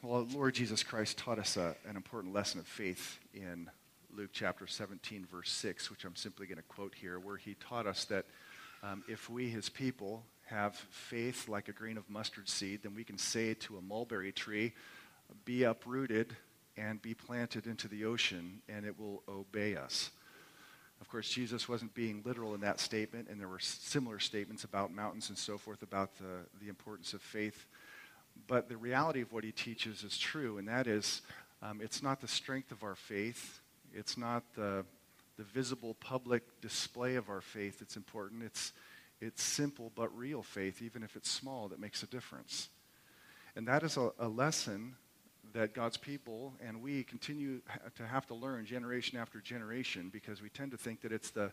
Well, Lord Jesus Christ taught us a, an important lesson of faith in Luke chapter 17, verse 6, which I'm simply going to quote here, where he taught us that um, if we, his people, have faith like a grain of mustard seed, then we can say to a mulberry tree, Be uprooted and be planted into the ocean, and it will obey us. Of course, Jesus wasn't being literal in that statement, and there were similar statements about mountains and so forth about the, the importance of faith. But the reality of what he teaches is true, and that is um, it's not the strength of our faith, it's not the, the visible public display of our faith that's important. It's, it's simple but real faith, even if it's small, that makes a difference. And that is a, a lesson that God's people and we continue to have to learn generation after generation because we tend to think that it's the,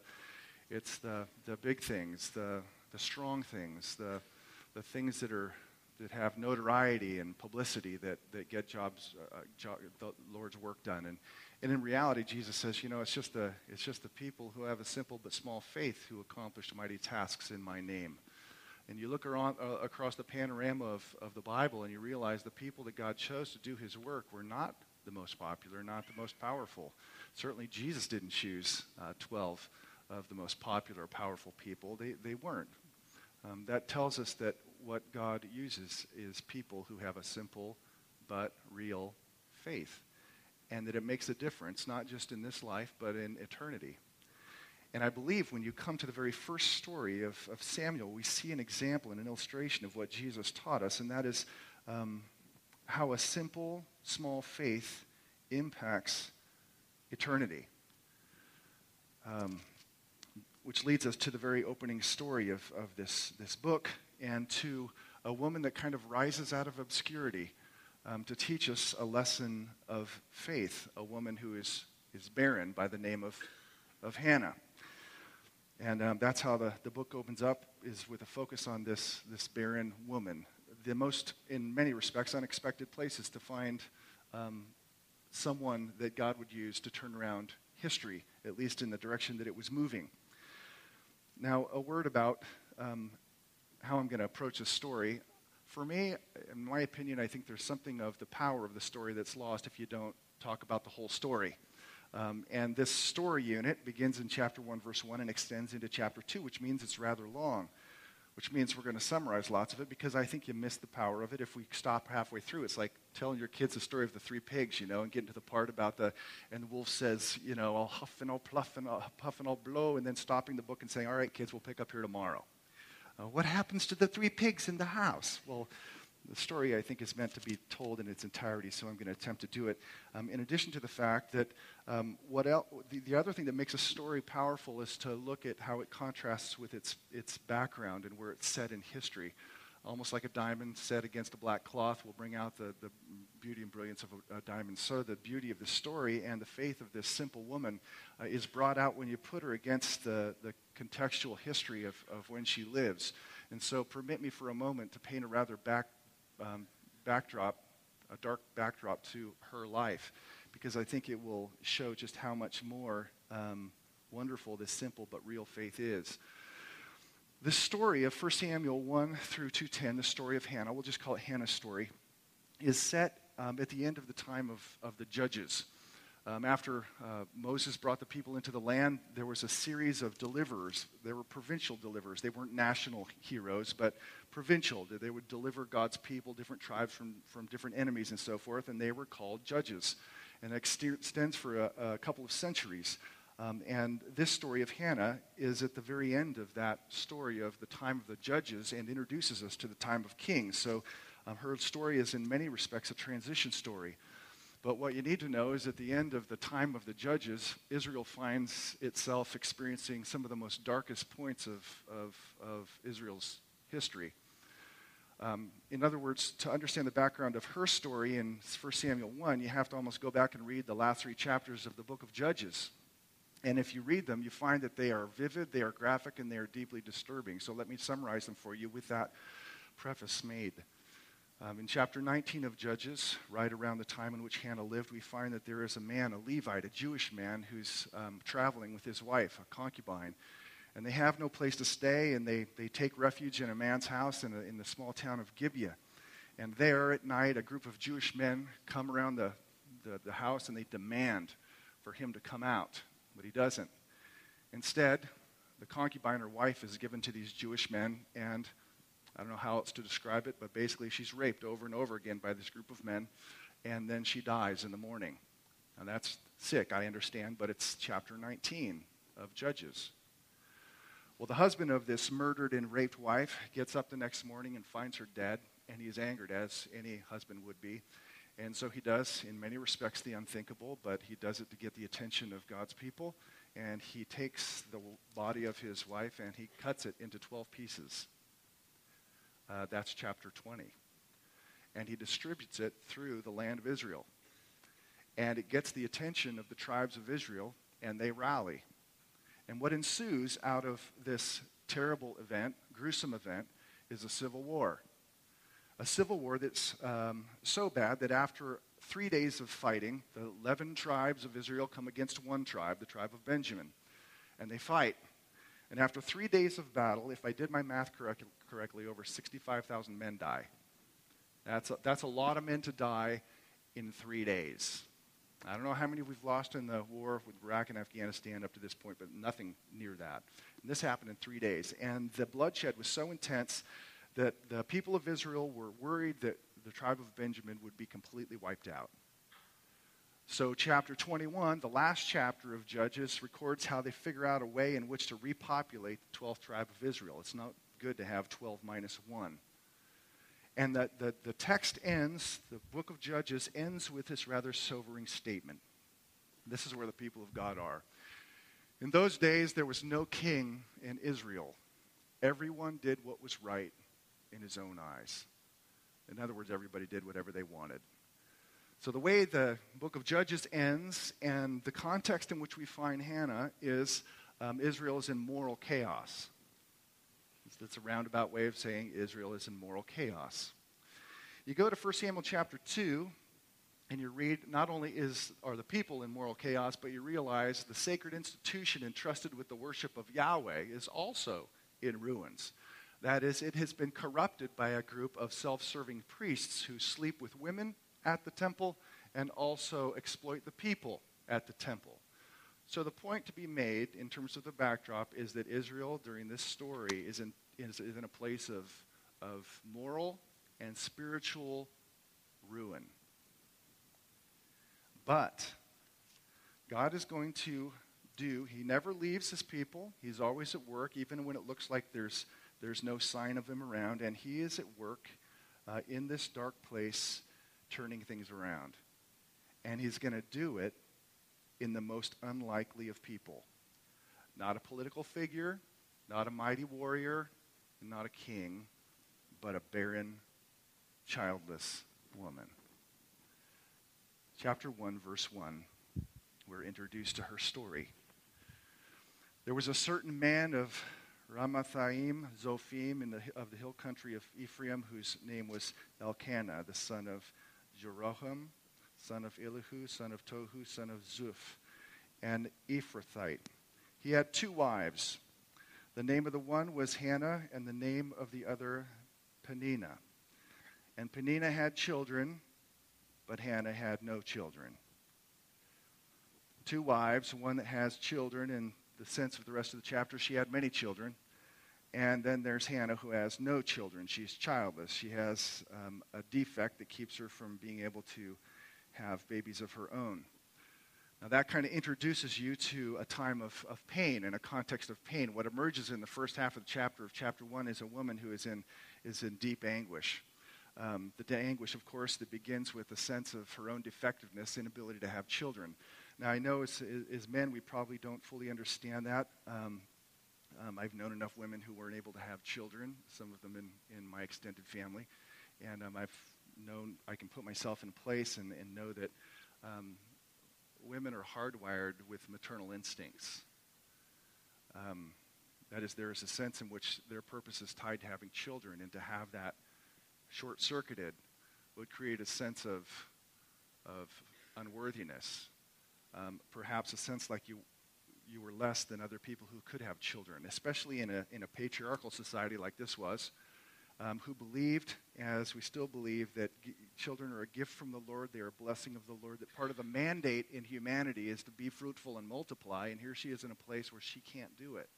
it's the, the big things, the, the strong things, the, the things that, are, that have notoriety and publicity that, that get jobs, uh, job, the Lord's work done. And, and in reality, Jesus says, you know, it's just, the, it's just the people who have a simple but small faith who accomplish mighty tasks in my name. And you look around, uh, across the panorama of, of the Bible and you realize the people that God chose to do his work were not the most popular, not the most powerful. Certainly, Jesus didn't choose uh, 12 of the most popular, powerful people. They, they weren't. Um, that tells us that what God uses is people who have a simple but real faith. And that it makes a difference, not just in this life, but in eternity. And I believe when you come to the very first story of, of Samuel, we see an example and an illustration of what Jesus taught us, and that is um, how a simple, small faith impacts eternity. Um, which leads us to the very opening story of, of this, this book and to a woman that kind of rises out of obscurity um, to teach us a lesson of faith, a woman who is, is barren by the name of, of Hannah. And um, that's how the, the book opens up, is with a focus on this, this barren woman. The most, in many respects, unexpected places to find um, someone that God would use to turn around history, at least in the direction that it was moving. Now, a word about um, how I'm going to approach this story. For me, in my opinion, I think there's something of the power of the story that's lost if you don't talk about the whole story. Um, and this story unit begins in chapter 1, verse 1, and extends into chapter 2, which means it's rather long, which means we're going to summarize lots of it because I think you miss the power of it if we stop halfway through. It's like telling your kids the story of the three pigs, you know, and getting to the part about the, and the wolf says, you know, I'll huff and I'll pluff and I'll puff and I'll blow, and then stopping the book and saying, all right, kids, we'll pick up here tomorrow. Uh, what happens to the three pigs in the house? Well, the story, I think, is meant to be told in its entirety, so I'm going to attempt to do it. Um, in addition to the fact that um, what el- the, the, other thing that makes a story powerful is to look at how it contrasts with its, its background and where it's set in history. Almost like a diamond set against a black cloth will bring out the, the beauty and brilliance of a, a diamond. So the beauty of the story and the faith of this simple woman uh, is brought out when you put her against the, the contextual history of, of when she lives. And so permit me for a moment to paint a rather back, um, backdrop, a dark backdrop to her life, because I think it will show just how much more um, wonderful this simple but real faith is. This story of 1 Samuel 1 through 210, the story of Hannah, we'll just call it Hannah's story, is set um, at the end of the time of, of the judges. Um, after uh, Moses brought the people into the land, there was a series of deliverers. There were provincial deliverers. They weren't national heroes, but provincial. They would deliver God's people, different tribes from, from different enemies and so forth, and they were called judges. And it extends for a, a couple of centuries. Um, and this story of Hannah is at the very end of that story of the time of the judges and introduces us to the time of kings. So um, her story is, in many respects, a transition story. But what you need to know is at the end of the time of the judges, Israel finds itself experiencing some of the most darkest points of, of, of Israel's history. Um, in other words, to understand the background of her story in 1 Samuel 1, you have to almost go back and read the last three chapters of the book of Judges. And if you read them, you find that they are vivid, they are graphic, and they are deeply disturbing. So let me summarize them for you with that preface made. Um, in chapter 19 of Judges, right around the time in which Hannah lived, we find that there is a man, a Levite, a Jewish man, who's um, traveling with his wife, a concubine. And they have no place to stay, and they, they take refuge in a man's house in, a, in the small town of Gibeah. And there at night, a group of Jewish men come around the, the, the house and they demand for him to come out, but he doesn't. Instead, the concubine or wife is given to these Jewish men, and I don't know how else to describe it, but basically she's raped over and over again by this group of men, and then she dies in the morning. Now that's sick, I understand, but it's chapter 19 of Judges. Well, the husband of this murdered and raped wife gets up the next morning and finds her dead, and he is angered, as any husband would be. And so he does, in many respects, the unthinkable, but he does it to get the attention of God's people. And he takes the body of his wife and he cuts it into 12 pieces. Uh, that's chapter 20. And he distributes it through the land of Israel. And it gets the attention of the tribes of Israel, and they rally. And what ensues out of this terrible event, gruesome event, is a civil war. A civil war that's um, so bad that after three days of fighting, the 11 tribes of Israel come against one tribe, the tribe of Benjamin, and they fight. And after three days of battle, if I did my math correct, correctly, over 65,000 men die. That's a, that's a lot of men to die in three days. I don't know how many we've lost in the war with Iraq and Afghanistan up to this point, but nothing near that. And this happened in three days. And the bloodshed was so intense that the people of Israel were worried that the tribe of Benjamin would be completely wiped out. So, chapter 21, the last chapter of Judges, records how they figure out a way in which to repopulate the 12th tribe of Israel. It's not good to have 12 minus 1. And the, the, the text ends, the book of Judges ends with this rather sobering statement. This is where the people of God are. In those days, there was no king in Israel. Everyone did what was right in his own eyes. In other words, everybody did whatever they wanted. So, the way the book of Judges ends and the context in which we find Hannah is um, Israel is in moral chaos. That's a roundabout way of saying Israel is in moral chaos. You go to 1 Samuel chapter 2, and you read not only is, are the people in moral chaos, but you realize the sacred institution entrusted with the worship of Yahweh is also in ruins. That is, it has been corrupted by a group of self serving priests who sleep with women at the temple and also exploit the people at the temple. So, the point to be made in terms of the backdrop is that Israel, during this story, is in, is, is in a place of, of moral and spiritual ruin. But God is going to do, He never leaves His people. He's always at work, even when it looks like there's, there's no sign of Him around. And He is at work uh, in this dark place, turning things around. And He's going to do it in the most unlikely of people. Not a political figure, not a mighty warrior, not a king, but a barren, childless woman. Chapter 1, verse 1, we're introduced to her story. There was a certain man of Ramathaim, Zophim, in the, of the hill country of Ephraim, whose name was Elkanah, the son of Jeroham, son of Elihu, son of Tohu, son of Zuph, and Ephrathite. He had two wives. The name of the one was Hannah, and the name of the other Peninnah. And Peninnah had children, but Hannah had no children. Two wives, one that has children, in the sense of the rest of the chapter, she had many children. And then there's Hannah, who has no children. She's childless. She has um, a defect that keeps her from being able to have babies of her own. Now, that kind of introduces you to a time of, of pain and a context of pain. What emerges in the first half of the chapter of chapter one is a woman who is in, is in deep anguish. Um, the anguish, of course, that begins with a sense of her own defectiveness, inability to have children. Now, I know as, as men, we probably don't fully understand that. Um, um, I've known enough women who weren't able to have children, some of them in, in my extended family. And um, I've known I can put myself in place and, and know that um, women are hardwired with maternal instincts. Um, that is, there is a sense in which their purpose is tied to having children, and to have that short circuited would create a sense of, of unworthiness. Um, perhaps a sense like you, you were less than other people who could have children, especially in a, in a patriarchal society like this was. um, who believed, as we still believe, that g- children are a gift from the Lord, they are a blessing of the Lord, that part of the mandate in humanity is to be fruitful and multiply, and here she is in a place where she can't do it.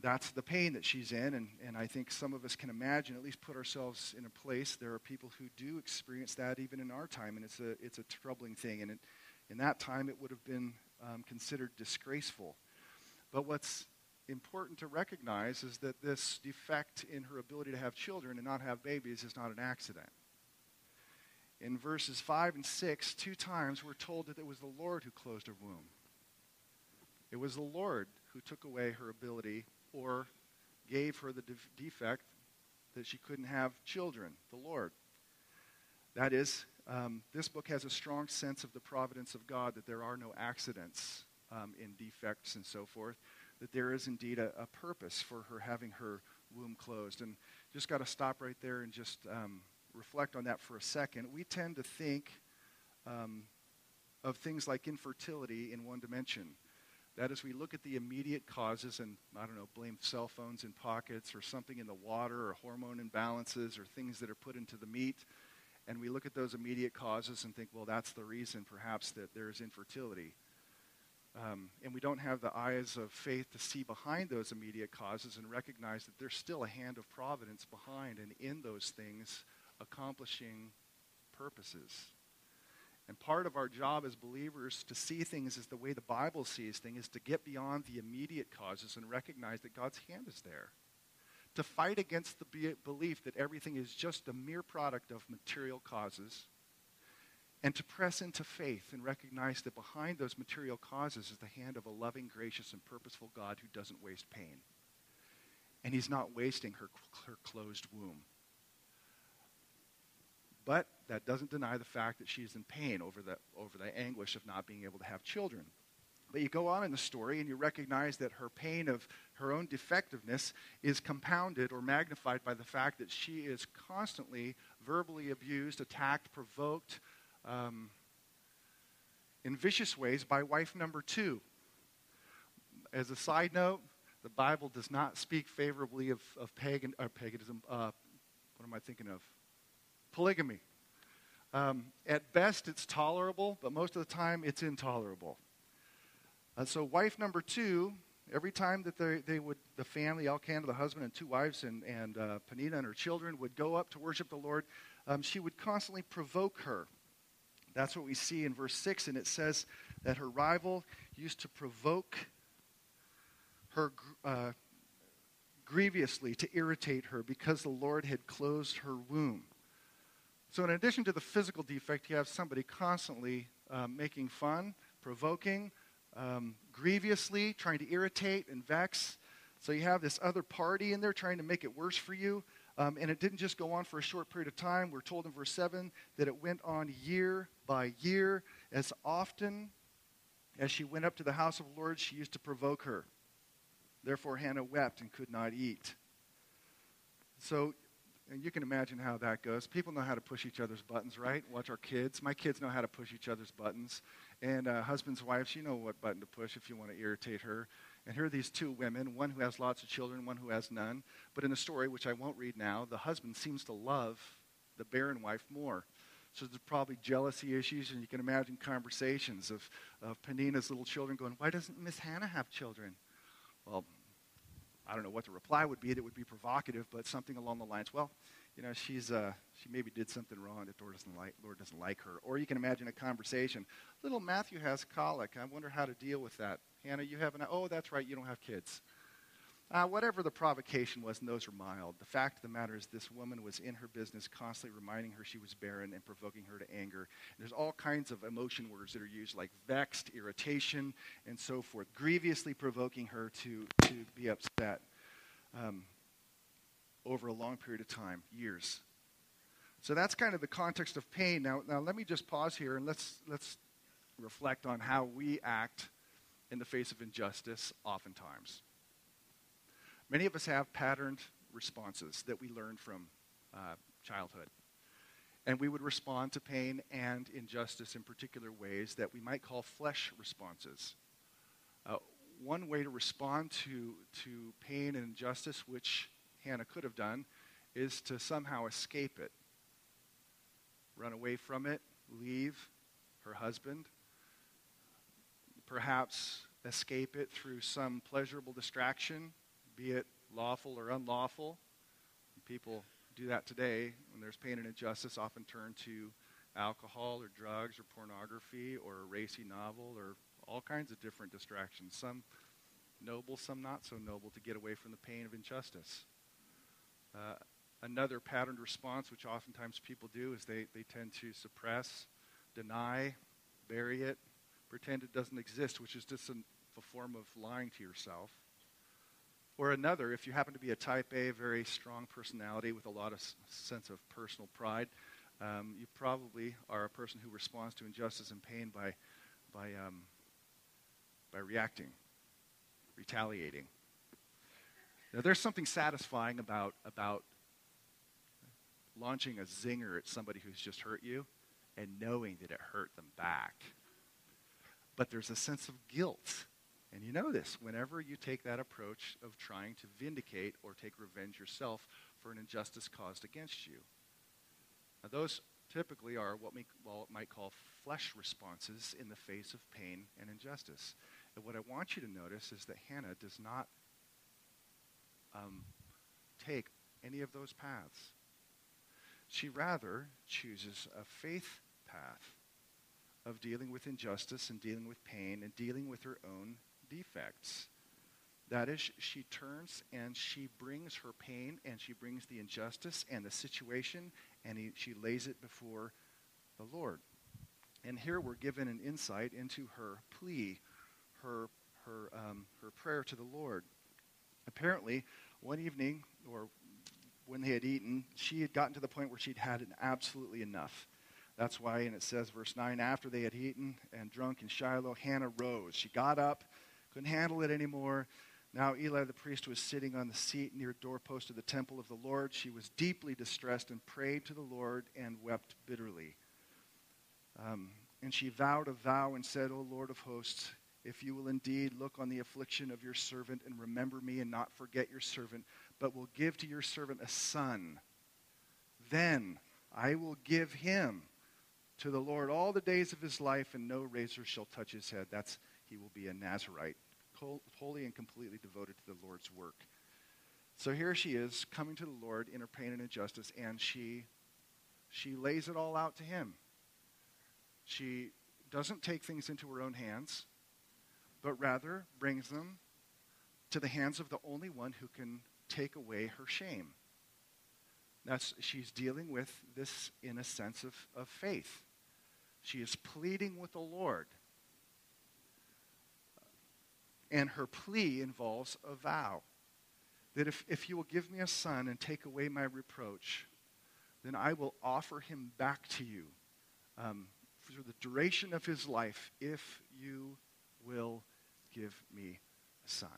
That's the pain that she's in, and, and I think some of us can imagine, at least put ourselves in a place. There are people who do experience that even in our time, and it's a, it's a troubling thing. And it, in that time, it would have been um, considered disgraceful. But what's important to recognize is that this defect in her ability to have children and not have babies is not an accident. In verses 5 and 6, two times we're told that it was the Lord who closed her womb. It was the Lord who took away her ability or gave her the def- defect that she couldn't have children, the Lord. That is, um, this book has a strong sense of the providence of God, that there are no accidents um, in defects and so forth that there is indeed a, a purpose for her having her womb closed. And just got to stop right there and just um, reflect on that for a second. We tend to think um, of things like infertility in one dimension. That is, we look at the immediate causes and, I don't know, blame cell phones in pockets or something in the water or hormone imbalances or things that are put into the meat. And we look at those immediate causes and think, well, that's the reason perhaps that there is infertility. Um, and we don't have the eyes of faith to see behind those immediate causes and recognize that there's still a hand of providence behind and in those things accomplishing purposes. And part of our job as believers to see things as the way the Bible sees things is to get beyond the immediate causes and recognize that God's hand is there. To fight against the belief that everything is just a mere product of material causes and to press into faith and recognize that behind those material causes is the hand of a loving, gracious, and purposeful God who doesn't waste pain. And he's not wasting her, her closed womb. But that doesn't deny the fact that she is in pain over the, over the anguish of not being able to have children. But you go on in the story and you recognize that her pain of her own defectiveness is compounded or magnified by the fact that she is constantly verbally abused, attacked, provoked, um, in vicious ways by wife number two. As a side note, the Bible does not speak favorably of, of pagan, or paganism. Uh, what am I thinking of? Polygamy. Um, at best, it's tolerable, but most of the time, it's intolerable. Uh, so, wife number two, every time that they, they would, the family, Elkanah, the husband, and two wives, and, and uh, Peninnah and her children would go up to worship the Lord, um, she would constantly provoke her. That's what we see in verse 6, and it says that her rival used to provoke her uh, grievously to irritate her because the Lord had closed her womb. So, in addition to the physical defect, you have somebody constantly um, making fun, provoking, um, grievously trying to irritate and vex. So, you have this other party in there trying to make it worse for you. Um, and it didn't just go on for a short period of time. We're told in verse 7 that it went on year by year. As often as she went up to the house of the Lord, she used to provoke her. Therefore, Hannah wept and could not eat. So, and you can imagine how that goes. People know how to push each other's buttons, right? Watch our kids. My kids know how to push each other's buttons. And uh, husbands, wives, you know what button to push if you want to irritate her. And here are these two women, one who has lots of children, one who has none. But in the story, which I won't read now, the husband seems to love the barren wife more. So there's probably jealousy issues, and you can imagine conversations of, of Peninnah's little children going, Why doesn't Miss Hannah have children? Well, I don't know what the reply would be that would be provocative, but something along the lines, well, you know, she's, uh, she maybe did something wrong that Lord doesn't, like, Lord doesn't like her. Or you can imagine a conversation. Little Matthew has colic. I wonder how to deal with that. Hannah, you have an, oh, that's right, you don't have kids. Uh, whatever the provocation was, and those are mild. The fact of the matter is, this woman was in her business, constantly reminding her she was barren and provoking her to anger. And there's all kinds of emotion words that are used, like vexed, irritation, and so forth, grievously provoking her to, to be upset um, over a long period of time, years. So that's kind of the context of pain. Now, now let me just pause here and let's, let's reflect on how we act in the face of injustice oftentimes. Many of us have patterned responses that we learned from uh, childhood. And we would respond to pain and injustice in particular ways that we might call flesh responses. Uh, one way to respond to, to pain and injustice, which Hannah could have done is to somehow escape it, run away from it, leave her husband, perhaps escape it through some pleasurable distraction, be it lawful or unlawful. People do that today when there's pain and injustice, often turn to alcohol or drugs or pornography or a racy novel or all kinds of different distractions. Some noble, some not so noble, to get away from the pain of injustice. Uh, another patterned response, which oftentimes people do, is they, they tend to suppress, deny, bury it, pretend it doesn't exist, which is just a, form of lying to yourself. Or another, if you happen to be a type A, very strong personality with a lot of s- sense of personal pride, um, you probably are a person who responds to injustice and pain by, by, um, by reacting, retaliating. Now, there's something satisfying about, about launching a zinger at somebody who's just hurt you and knowing that it hurt them back. But there's a sense of guilt. And you know this whenever you take that approach of trying to vindicate or take revenge yourself for an injustice caused against you. Now, those typically are what we well, might call flesh responses in the face of pain and injustice. And what I want you to notice is that Hannah does not um, take any of those paths. She rather chooses a faith path of dealing with injustice and dealing with pain and dealing with her own defects. That is, she turns and she brings her pain and she brings the injustice and the situation and he, she lays it before the Lord. And here we're given an insight into her plea, her, her, um, her prayer to the Lord. Apparently, one evening, or when they had eaten, she had gotten to the point where she'd had an absolutely enough. That's why, and it says, verse 9, after they had eaten and drunk in Shiloh, Hannah rose. She got up, couldn't handle it anymore. Now Eli the priest was sitting on the seat near doorpost of the temple of the Lord. She was deeply distressed and prayed to the Lord and wept bitterly. Um, and she vowed a vow and said, O Lord of hosts, if you will indeed look on the affliction of your servant and remember me and not forget your servant, but will give to your servant a son, then I will give him to the Lord all the days of his life, and no razor shall touch his head. That's he will be a Nazarite, wholly and completely devoted to the Lord's work. So here she is, coming to the Lord in her pain and injustice, and she she lays it all out to him. She doesn't take things into her own hands, but rather brings them to the hands of the only one who can take away her shame. That's, she's dealing with this in a sense of, of faith. She is pleading with the Lord. And her plea involves a vow that if, if you will give me a son and take away my reproach, then I will offer him back to you um, for the duration of his life if you will give me a son.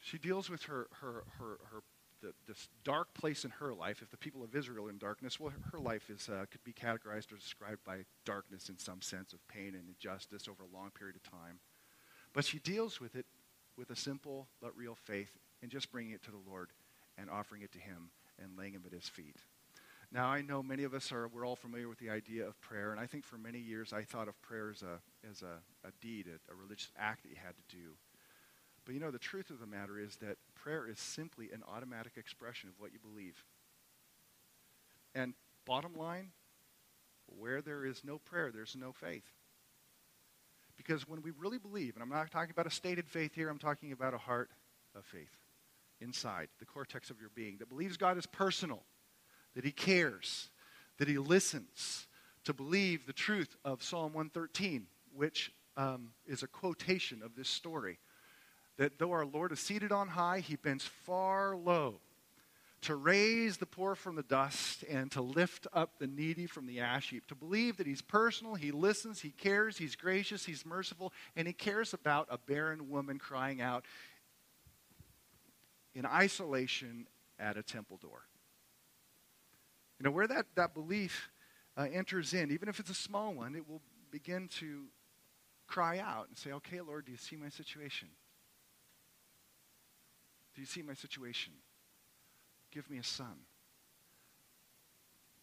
She deals with her, her, her, her the, this dark place in her life. If the people of Israel are in darkness, well, her, her life is, uh, could be categorized or described by darkness in some sense of pain and injustice over a long period of time. But she deals with it with a simple but real faith and just bringing it to the Lord and offering it to Him and laying Him at His feet. Now, I know many of us are, we're all familiar with the idea of prayer, and I think for many years I thought of prayer as a, as a, a deed, a, a religious act that you had to do. But you know, the truth of the matter is that prayer is simply an automatic expression of what you believe. And bottom line, where there is no prayer, there's no faith. Because when we really believe, and I'm not talking about a stated faith here, I'm talking about a heart of faith inside, the cortex of your being, that believes God is personal, that He cares, that He listens, to believe the truth of Psalm 113, which um, is a quotation of this story. That though our Lord is seated on high, He bends far low to raise the poor from the dust and to lift up the needy from the ash heap. To believe that He's personal, He listens, He cares, He's gracious, He's merciful, and He cares about a barren woman crying out in isolation at a temple door. You know, where that, that belief uh, enters in, even if it's a small one, it will begin to cry out and say, Okay, Lord, do you see my situation? Do you see my situation? Give me a son.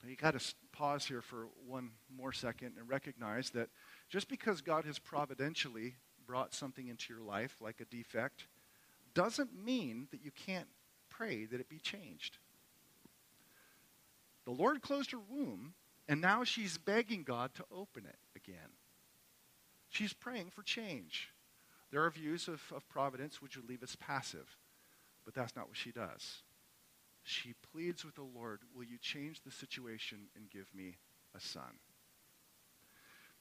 Now you got to pause here for one more second and recognize that just because God has providentially brought something into your life, like a defect, doesn't mean that you can't pray that it be changed. The Lord closed her womb, and now she's begging God to open it again. She's praying for change. There are views of, of providence which would leave us passive, but that's not what she does. She pleads with the Lord, Will you change the situation and give me a son?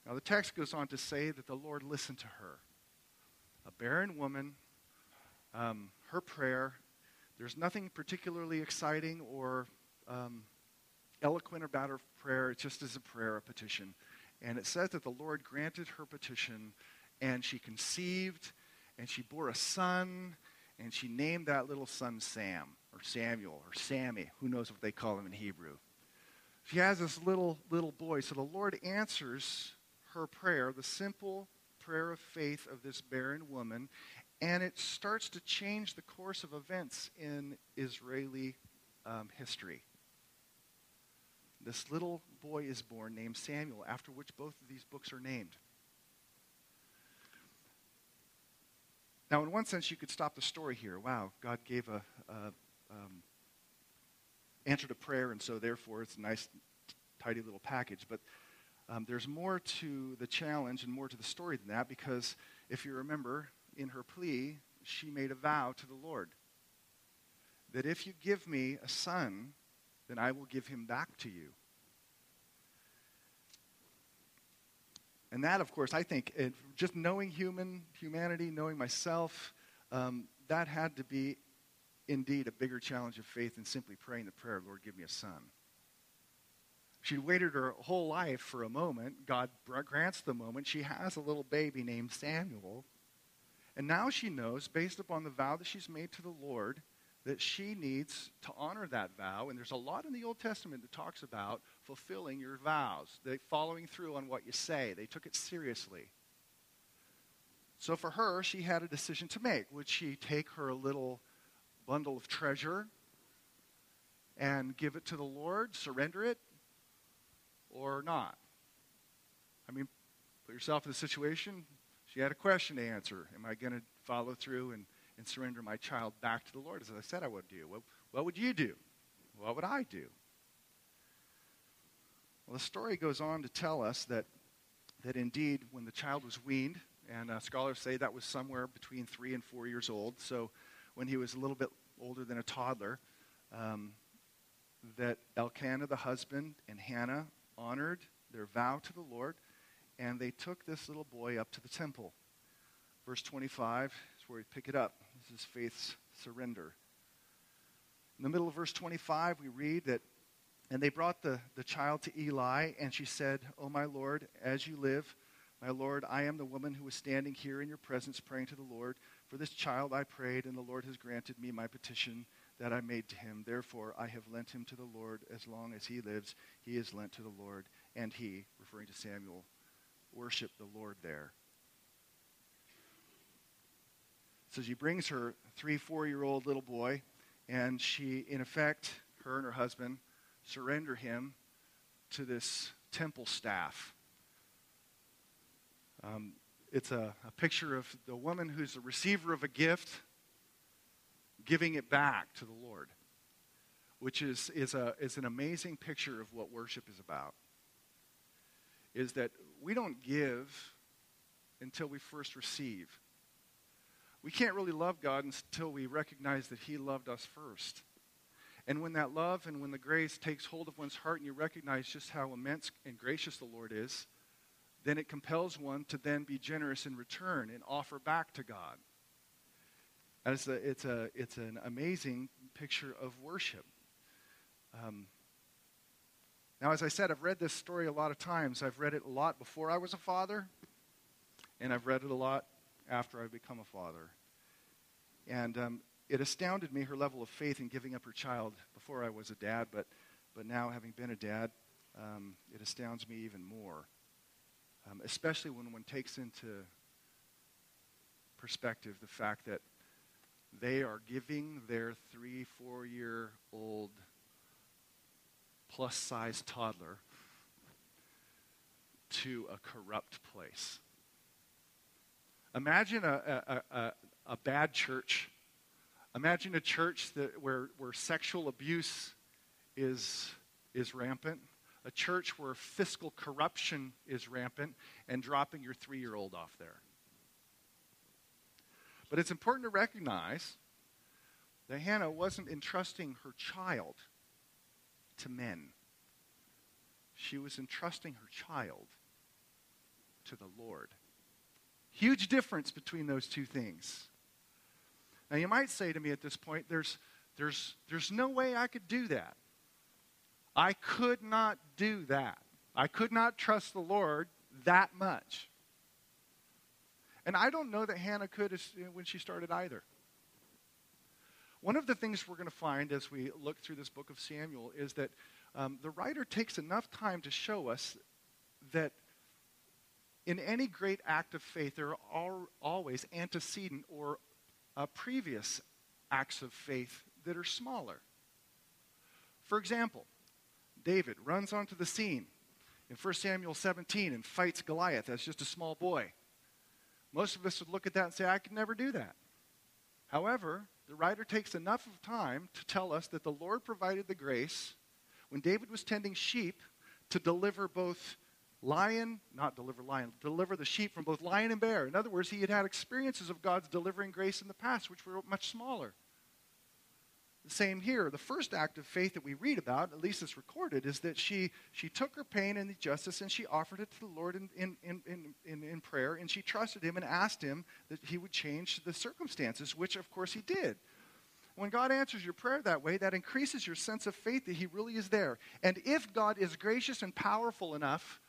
Now, the text goes on to say that the Lord listened to her. A barren woman, um, her prayer, there's nothing particularly exciting or um, eloquent about her prayer. Just as a prayer, a petition. And it says that the Lord granted her petition, and she conceived, and she bore a son, and she named that little son Sam, or Samuel, or Sammy. Who knows what they call him in Hebrew? She has this little, little boy. So the Lord answers her prayer, the simple prayer of faith of this barren woman, and it starts to change the course of events in Israeli um, history. This little boy is born named Samuel, after which both of these books are named. Now, in one sense, you could stop the story here. Wow, God gave a, a um, answer to prayer, and so therefore it's a nice, tidy little package. But um, there's more to the challenge and more to the story than that, because if you remember, in her plea, she made a vow to the Lord that if you give me a son, then I will give him back to you. And that, of course, I think, it, just knowing human humanity, knowing myself, um, that had to be indeed a bigger challenge of faith than simply praying the prayer, Lord, give me a son. She'd waited her whole life for a moment. God grants the moment. She has a little baby named Samuel. And now she knows, based upon the vow that she's made to the Lord, that she needs to honor that vow. And there's a lot in the Old Testament that talks about fulfilling your vows, they, following through on what you say. They took it seriously. So for her, she had a decision to make. Would she take her little bundle of treasure and give it to the Lord, surrender it, or not? I mean, put yourself in the situation. She had a question to answer. Am I going to follow through and and surrender my child back to the Lord, as I said I would do. What, what would you do? What would I do? Well, the story goes on to tell us that, that indeed, when the child was weaned, and uh, scholars say that was somewhere between three and four years old, so when he was a little bit older than a toddler, um, that Elkanah, the husband, and Hannah honored their vow to the Lord, and they took this little boy up to the temple. Verse 25 is where we pick it up. Is faith's surrender. In the middle of verse 25, we read that, and they brought the, the child to Eli, and she said, O my Lord, as you live, my Lord, I am the woman who was standing here in your presence praying to the Lord. For this child I prayed, and the Lord has granted me my petition that I made to him. Therefore, I have lent him to the Lord. As long as he lives, he is lent to the Lord. And he, referring to Samuel, worshiped the Lord there. So she brings her three, four year old little boy, and she, in effect, her and her husband, surrender him to this temple staff. Um, it's a, a picture of the woman who's the receiver of a gift giving it back to the Lord, which is, is, a, is an amazing picture of what worship is about. Is that we don't give until we first receive we can't really love God until we recognize that He loved us first. And when that love and when the grace takes hold of one's heart and you recognize just how immense and gracious the Lord is, then it compels one to then be generous in return and offer back to God. And It's, a, it's, a, it's an amazing picture of worship. Um, now, as I said, I've read this story a lot of times. I've read it a lot before I was a father, and I've read it a lot after I become a father. And um, it astounded me her level of faith in giving up her child before I was a dad, but, but now, having been a dad, um, it astounds me even more. Um, especially when one takes into perspective the fact that they are giving their three, four year old plus size toddler to a corrupt place. Imagine a, a, a, a bad church. Imagine a church that, where, where sexual abuse is, is rampant, a church where fiscal corruption is rampant, and dropping your three year old off there. But it's important to recognize that Hannah wasn't entrusting her child to men, she was entrusting her child to the Lord. Huge difference between those two things. Now, you might say to me at this point, there's, there's, there's no way I could do that. I could not do that. I could not trust the Lord that much. And I don't know that Hannah could when she started either. One of the things we're going to find as we look through this book of Samuel is that um, the writer takes enough time to show us that in any great act of faith, there are always antecedent or uh, previous acts of faith that are smaller. For example, David runs onto the scene in 1 Samuel 17 and fights Goliath as just a small boy. Most of us would look at that and say, I could never do that. However, the writer takes enough of time to tell us that the Lord provided the grace when David was tending sheep to deliver both lion, not deliver lion, deliver the sheep from both lion and bear. In other words, he had had experiences of God's delivering grace in the past, which were much smaller. The same here. The first act of faith that we read about, at least it's recorded, is that she, she took her pain and injustice and she offered it to the Lord in, in, in, in, in prayer, and she trusted Him and asked Him that He would change the circumstances, which of course He did. When God answers your prayer that way, that increases your sense of faith that He really is there. And if God is gracious and powerful enough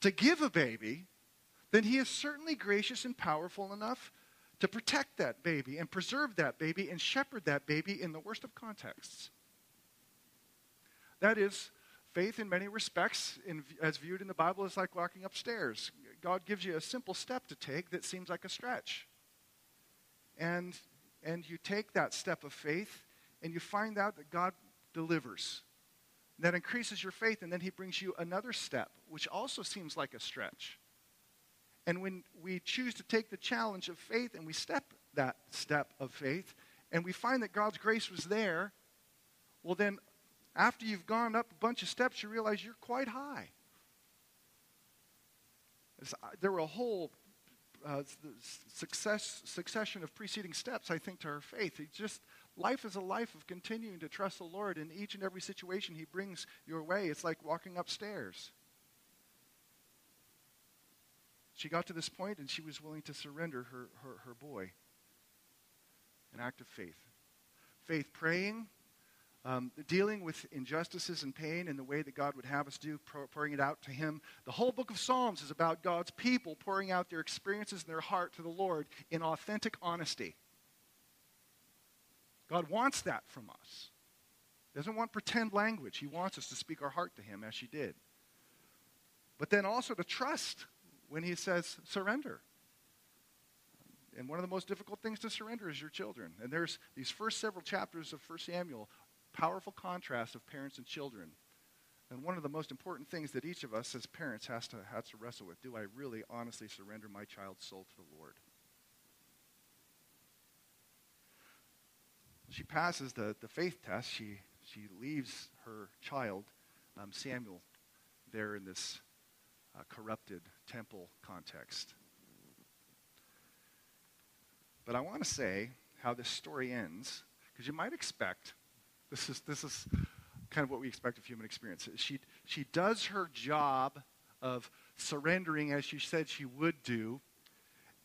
to give a baby, then He is certainly gracious and powerful enough to protect that baby and preserve that baby and shepherd that baby in the worst of contexts. That is, faith in many respects, in, as viewed in the Bible, is like walking upstairs. God gives you a simple step to take that seems like a stretch. And, and you take that step of faith and you find out that God delivers. That increases your faith, and then He brings you another step, which also seems like a stretch. And when we choose to take the challenge of faith and we step that step of faith and we find that God's grace was there, well, then after you've gone up a bunch of steps, you realize you're quite high. There were a whole uh, success, succession of preceding steps, I think, to our faith. It just life is a life of continuing to trust the Lord in each and every situation He brings your way. It's like walking upstairs. She got to this point and she was willing to surrender her, her, her boy. An act of faith. Faith praying, um, dealing with injustices and pain in the way that God would have us do, pouring it out to Him. The whole book of Psalms is about God's people pouring out their experiences and their heart to the Lord in authentic honesty. God wants that from us. He doesn't want pretend language. He wants us to speak our heart to Him as she did. But then also to trust when he says surrender. And one of the most difficult things to surrender is your children. And there's these first several chapters of 1 Samuel, powerful contrast of parents and children. And one of the most important things that each of us as parents has to, has to wrestle with do I really honestly surrender my child's soul to the Lord? She passes the, the faith test. She, she leaves her child, um, Samuel, there in this uh, corrupted temple context. But I want to say how this story ends, because you might expect this is, this is kind of what we expect of human experience. She, she does her job of surrendering as she said she would do,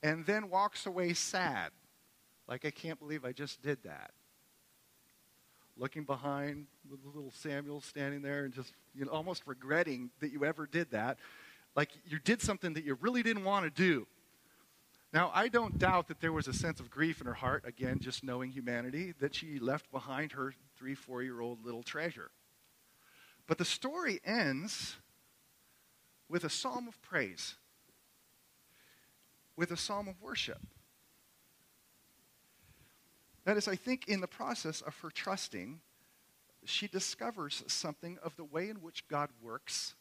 and then walks away sad. Like, I can't believe I just did that. Looking behind with little Samuel standing there and just you know, almost regretting that you ever did that like you did something that you really didn't want to do. Now, I don't doubt that there was a sense of grief in her heart, again, just knowing humanity, that she left behind her three, four year old little treasure. But the story ends with a psalm of praise, with a psalm of worship. That is, I think in the process of her trusting, she discovers something of the way in which God works,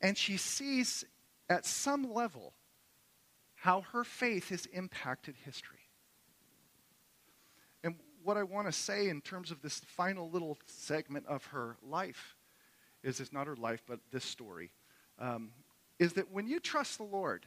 and she sees at some level how her faith has impacted history. And what I want to say in terms of this final little segment of her life is it's not her life, but this story, um, is that when you trust the Lord,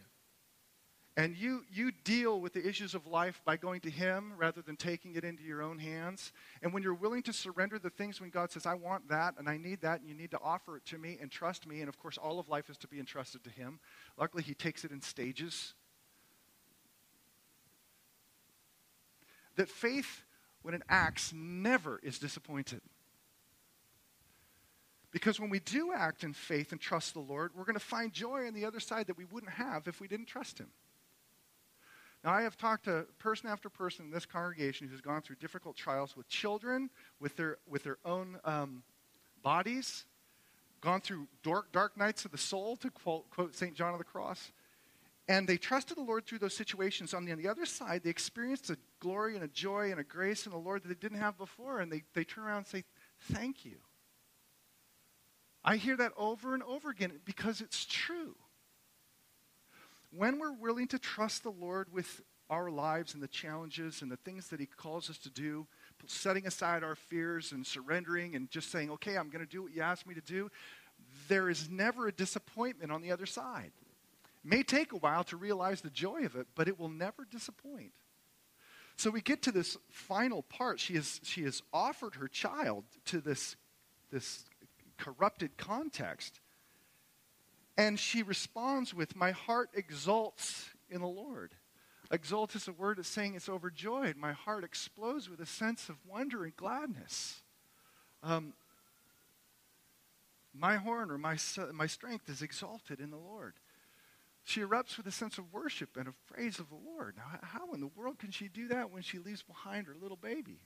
and you, you deal with the issues of life by going to Him rather than taking it into your own hands. And when you're willing to surrender the things when God says, I want that and I need that, and you need to offer it to me and trust me. And of course, all of life is to be entrusted to Him. Luckily, He takes it in stages. That faith, when it acts, never is disappointed. Because when we do act in faith and trust the Lord, we're going to find joy on the other side that we wouldn't have if we didn't trust Him. Now, I have talked to person after person in this congregation who's gone through difficult trials with children, with their, with their own um, bodies, gone through dark, dark nights of the soul, to quote, quote St. John of the Cross. And they trusted the Lord through those situations. On the, on the other side, they experienced a glory and a joy and a grace in the Lord that they didn't have before. And they, they turn around and say, Thank you. I hear that over and over again because it's true when we're willing to trust the Lord with our lives and the challenges and the things that He calls us to do, setting aside our fears and surrendering and just saying, okay, I'm going to do what you asked me to do, there is never a disappointment on the other side. It may take a while to realize the joy of it, but it will never disappoint. So we get to this final part. She has, she has offered her child to this, this corrupted context. And she responds with, My heart exults in the Lord. Exult is a word that's saying it's overjoyed. My heart explodes with a sense of wonder and gladness. Um, my horn or my, my strength is exalted in the Lord. She erupts with a sense of worship and of praise of the Lord. Now, how in the world can she do that when she leaves behind her little baby?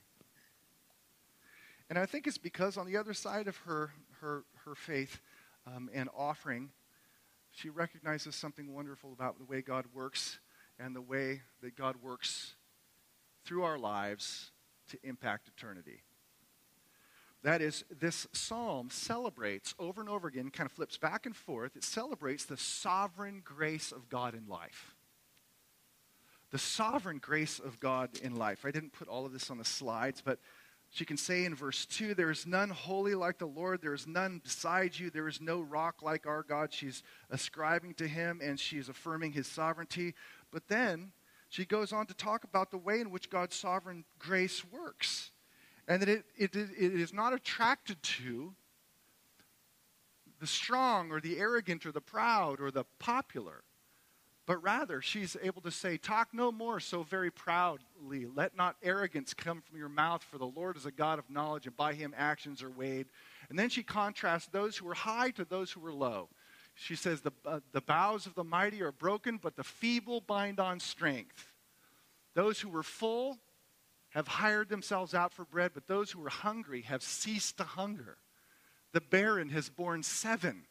And I think it's because on the other side of her, her, her faith um, and offering, she recognizes something wonderful about the way God works and the way that God works through our lives to impact eternity. That is, this psalm celebrates over and over again, kind of flips back and forth. It celebrates the sovereign grace of God in life. The sovereign grace of God in life. I didn't put all of this on the slides, but she can say in verse 2 There is none holy like the Lord, there is none beside you, there is no rock like our God. She's ascribing to him and she's affirming his sovereignty. But then she goes on to talk about the way in which God's sovereign grace works. And that it, it, it is not attracted to the strong or the arrogant or the proud or the popular but rather, she's able to say, Talk no more so very proudly. Let not arrogance come from your mouth, for the Lord is a God of knowledge, and by him actions are weighed. And then she contrasts those who are high to those who are low. She says, The, uh, the bows of the mighty are broken, but the feeble bind on strength. Those who were full have hired themselves out for bread, but those who were hungry have ceased to hunger. The barren has borne seven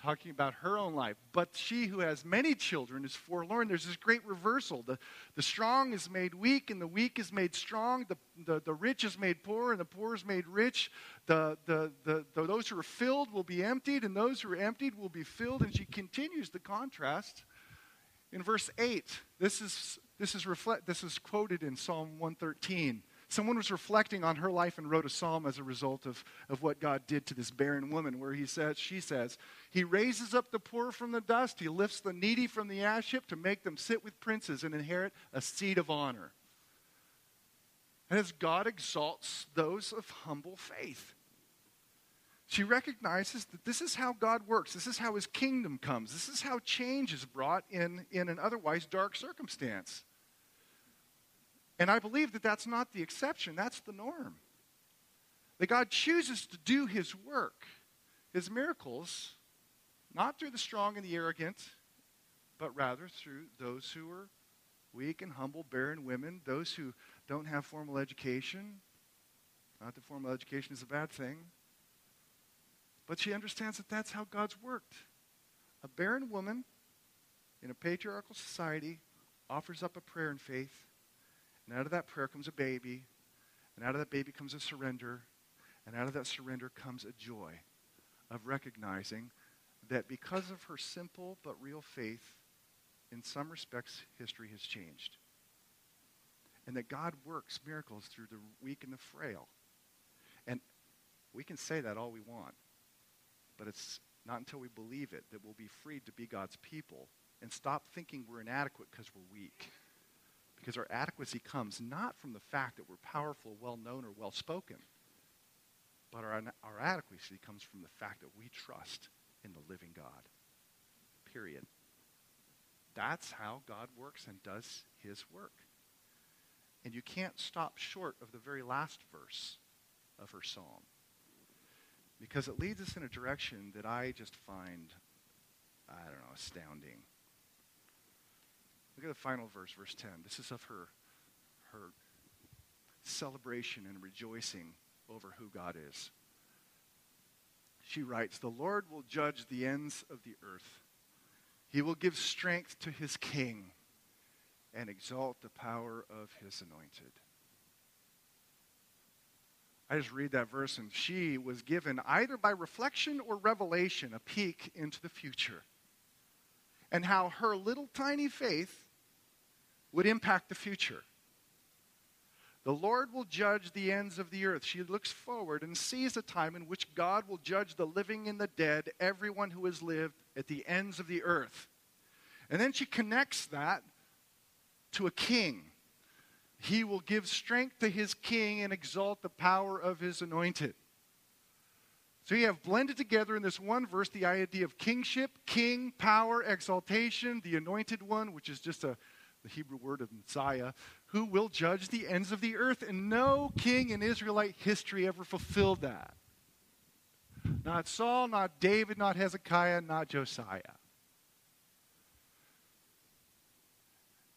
talking about her own life. But she who has many children is forlorn. There's this great reversal. The, the strong is made weak, and the weak is made strong. The, the, the rich is made poor, and the poor is made rich. The, the, the, the, those who are filled will be emptied, and those who are emptied will be filled. And she continues the contrast in verse 8. This is, this is, reflect, this is quoted in Psalm 113. Someone was reflecting on her life and wrote a psalm as a result of, of what God did to this barren woman, where he says, she says, He raises up the poor from the dust, He lifts the needy from the ash heap to make them sit with princes and inherit a seat of honor. And as God exalts those of humble faith. She recognizes that this is how God works. This is how his kingdom comes. This is how change is brought in, in an otherwise dark circumstance. And I believe that that's not the exception, that's the norm. That God chooses to do his work, his miracles, not through the strong and the arrogant, but rather through those who are weak and humble, barren women, those who don't have formal education. Not that formal education is a bad thing. But she understands that that's how God's worked. A barren woman in a patriarchal society offers up a prayer in faith And out of that prayer comes a baby. And out of that baby comes a surrender. And out of that surrender comes a joy of recognizing that because of her simple but real faith, in some respects, history has changed. And that God works miracles through the weak and the frail. And we can say that all we want, but it's not until we believe it that we'll be freed to be God's people and stop thinking we're inadequate because we're weak. Because our adequacy comes not from the fact that we're powerful, well known, or well spoken, but our, our adequacy comes from the fact that we trust in the living God. Period. That's how God works and does his work. And you can't stop short of the very last verse of her psalm because it leads us in a direction that I just find, I don't know, astounding. Look at the final verse, verse 10. This is of her, her celebration and rejoicing over who God is. She writes, The Lord will judge the ends of the earth. He will give strength to his king and exalt the power of his anointed. I just read that verse, and she was given either by reflection or revelation a peek into the future and how her little tiny faith would impact the future. The Lord will judge the ends of the earth. She looks forward and sees a time in which God will judge the living and the dead, everyone who has lived at the ends of the earth. And then she connects that to a king. He will give strength to his king and exalt the power of his anointed. So you have blended together in this one verse the idea of kingship, king, power, exaltation, the anointed one, which is just a the Hebrew word of Messiah, who will judge the ends of the earth. And no king in Israelite history ever fulfilled that. Not Saul, not David, not Hezekiah, not Josiah.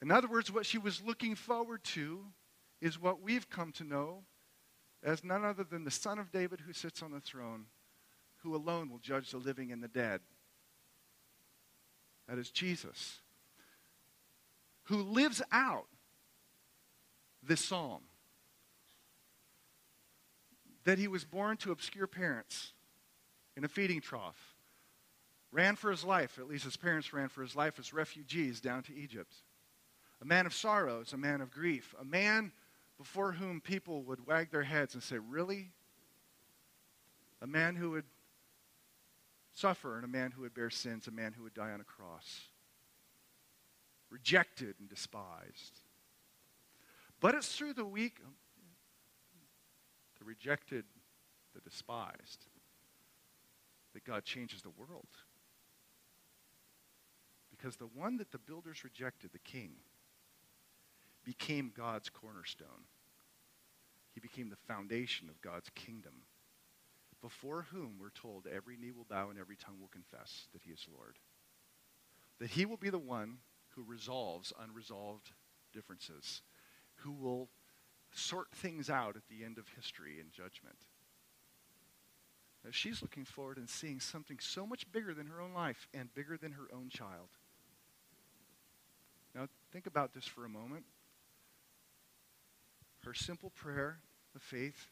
In other words, what she was looking forward to is what we've come to know as none other than the Son of David who sits on the throne, who alone will judge the living and the dead. That is Jesus who lives out this psalm that he was born to obscure parents in a feeding trough, ran for his life, at least his parents ran for his life as refugees down to Egypt. A man of sorrows, a man of grief, a man before whom people would wag their heads and say, Really? A man who would suffer and a man who would bear sins, a man who would die on a cross rejected and despised. But it's through the weak, um, the rejected, the despised, that God changes the world. Because the one that the builders rejected, the king, became God's cornerstone. He became the foundation of God's kingdom, before whom we're told every knee will bow and every tongue will confess that he is Lord. That he will be the one who resolves unresolved differences, who will sort things out at the end of history and judgment. Now, she's looking forward and seeing something so much bigger than her own life and bigger than her own child. Now, think about this for a moment. Her simple prayer of faith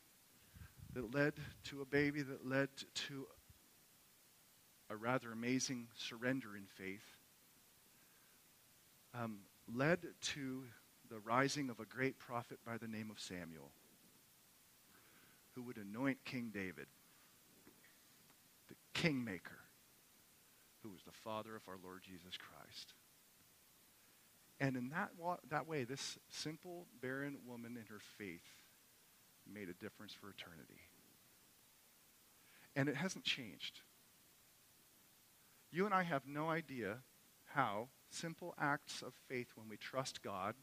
that led to a baby, that led to a rather amazing surrender in faith, um, led to the rising of a great prophet by the name of Samuel, who would anoint King David, the kingmaker, who was the father of our Lord Jesus Christ. And in that, wa- that way, this simple, barren woman in her faith made a difference for eternity. And it hasn't changed. You and I have no idea how simple acts of faith when we trust God,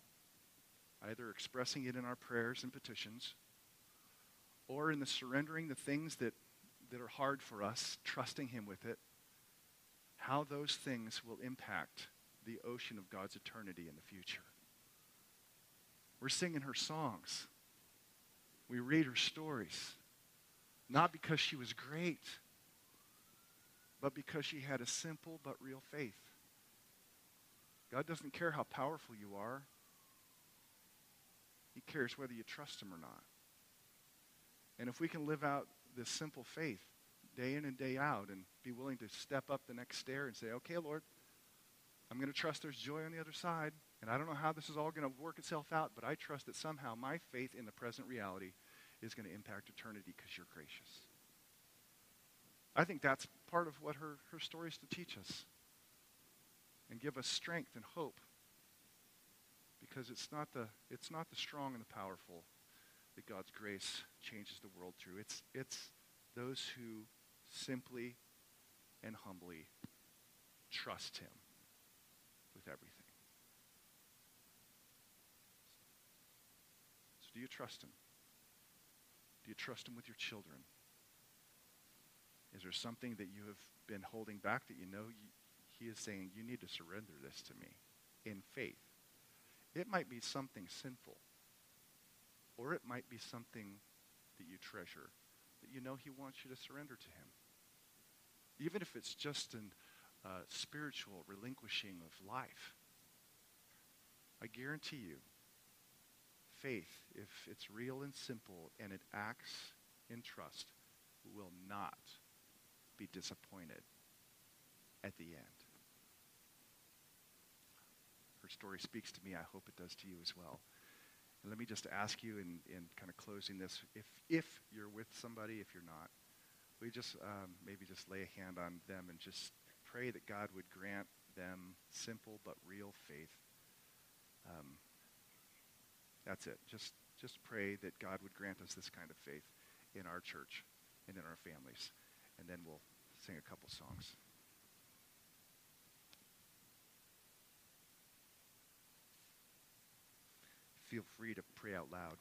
either expressing it in our prayers and petitions, or in the surrendering the things that, that are hard for us, trusting Him with it, how those things will impact the ocean of God's eternity in the future. We're singing her songs. We read her stories. Not because she was great, but because she had a simple but real faith. God doesn't care how powerful you are. He cares whether you trust him or not. And if we can live out this simple faith day in and day out and be willing to step up the next stair and say, okay, Lord, I'm going to trust there's joy on the other side. And I don't know how this is all going to work itself out, but I trust that somehow my faith in the present reality is going to impact eternity because you're gracious. I think that's part of what her, her story is to teach us and give us strength and hope because it's not the, it's not the strong and the powerful that God's grace changes the world through. It's, it's those who simply and humbly trust him with everything. So do you trust him? Do you trust him with your children? Is there something that you have been holding back that you know you, he is saying, you need to surrender this to me in faith? It might be something sinful, or it might be something that you treasure, that you know he wants you to surrender to him. Even if it's just a uh, spiritual relinquishing of life. I guarantee you, faith, if it's real and simple and it acts in trust, will not be disappointed at the end. Story speaks to me. I hope it does to you as well. And let me just ask you in, in kind of closing this, if, if you're with somebody, if you're not, we just um, maybe just lay a hand on them and just pray that God would grant them simple but real faith. Um, that's it. Just, just pray that God would grant us this kind of faith in our church and in our families. And then we'll sing a couple songs. Feel free to pray out loud.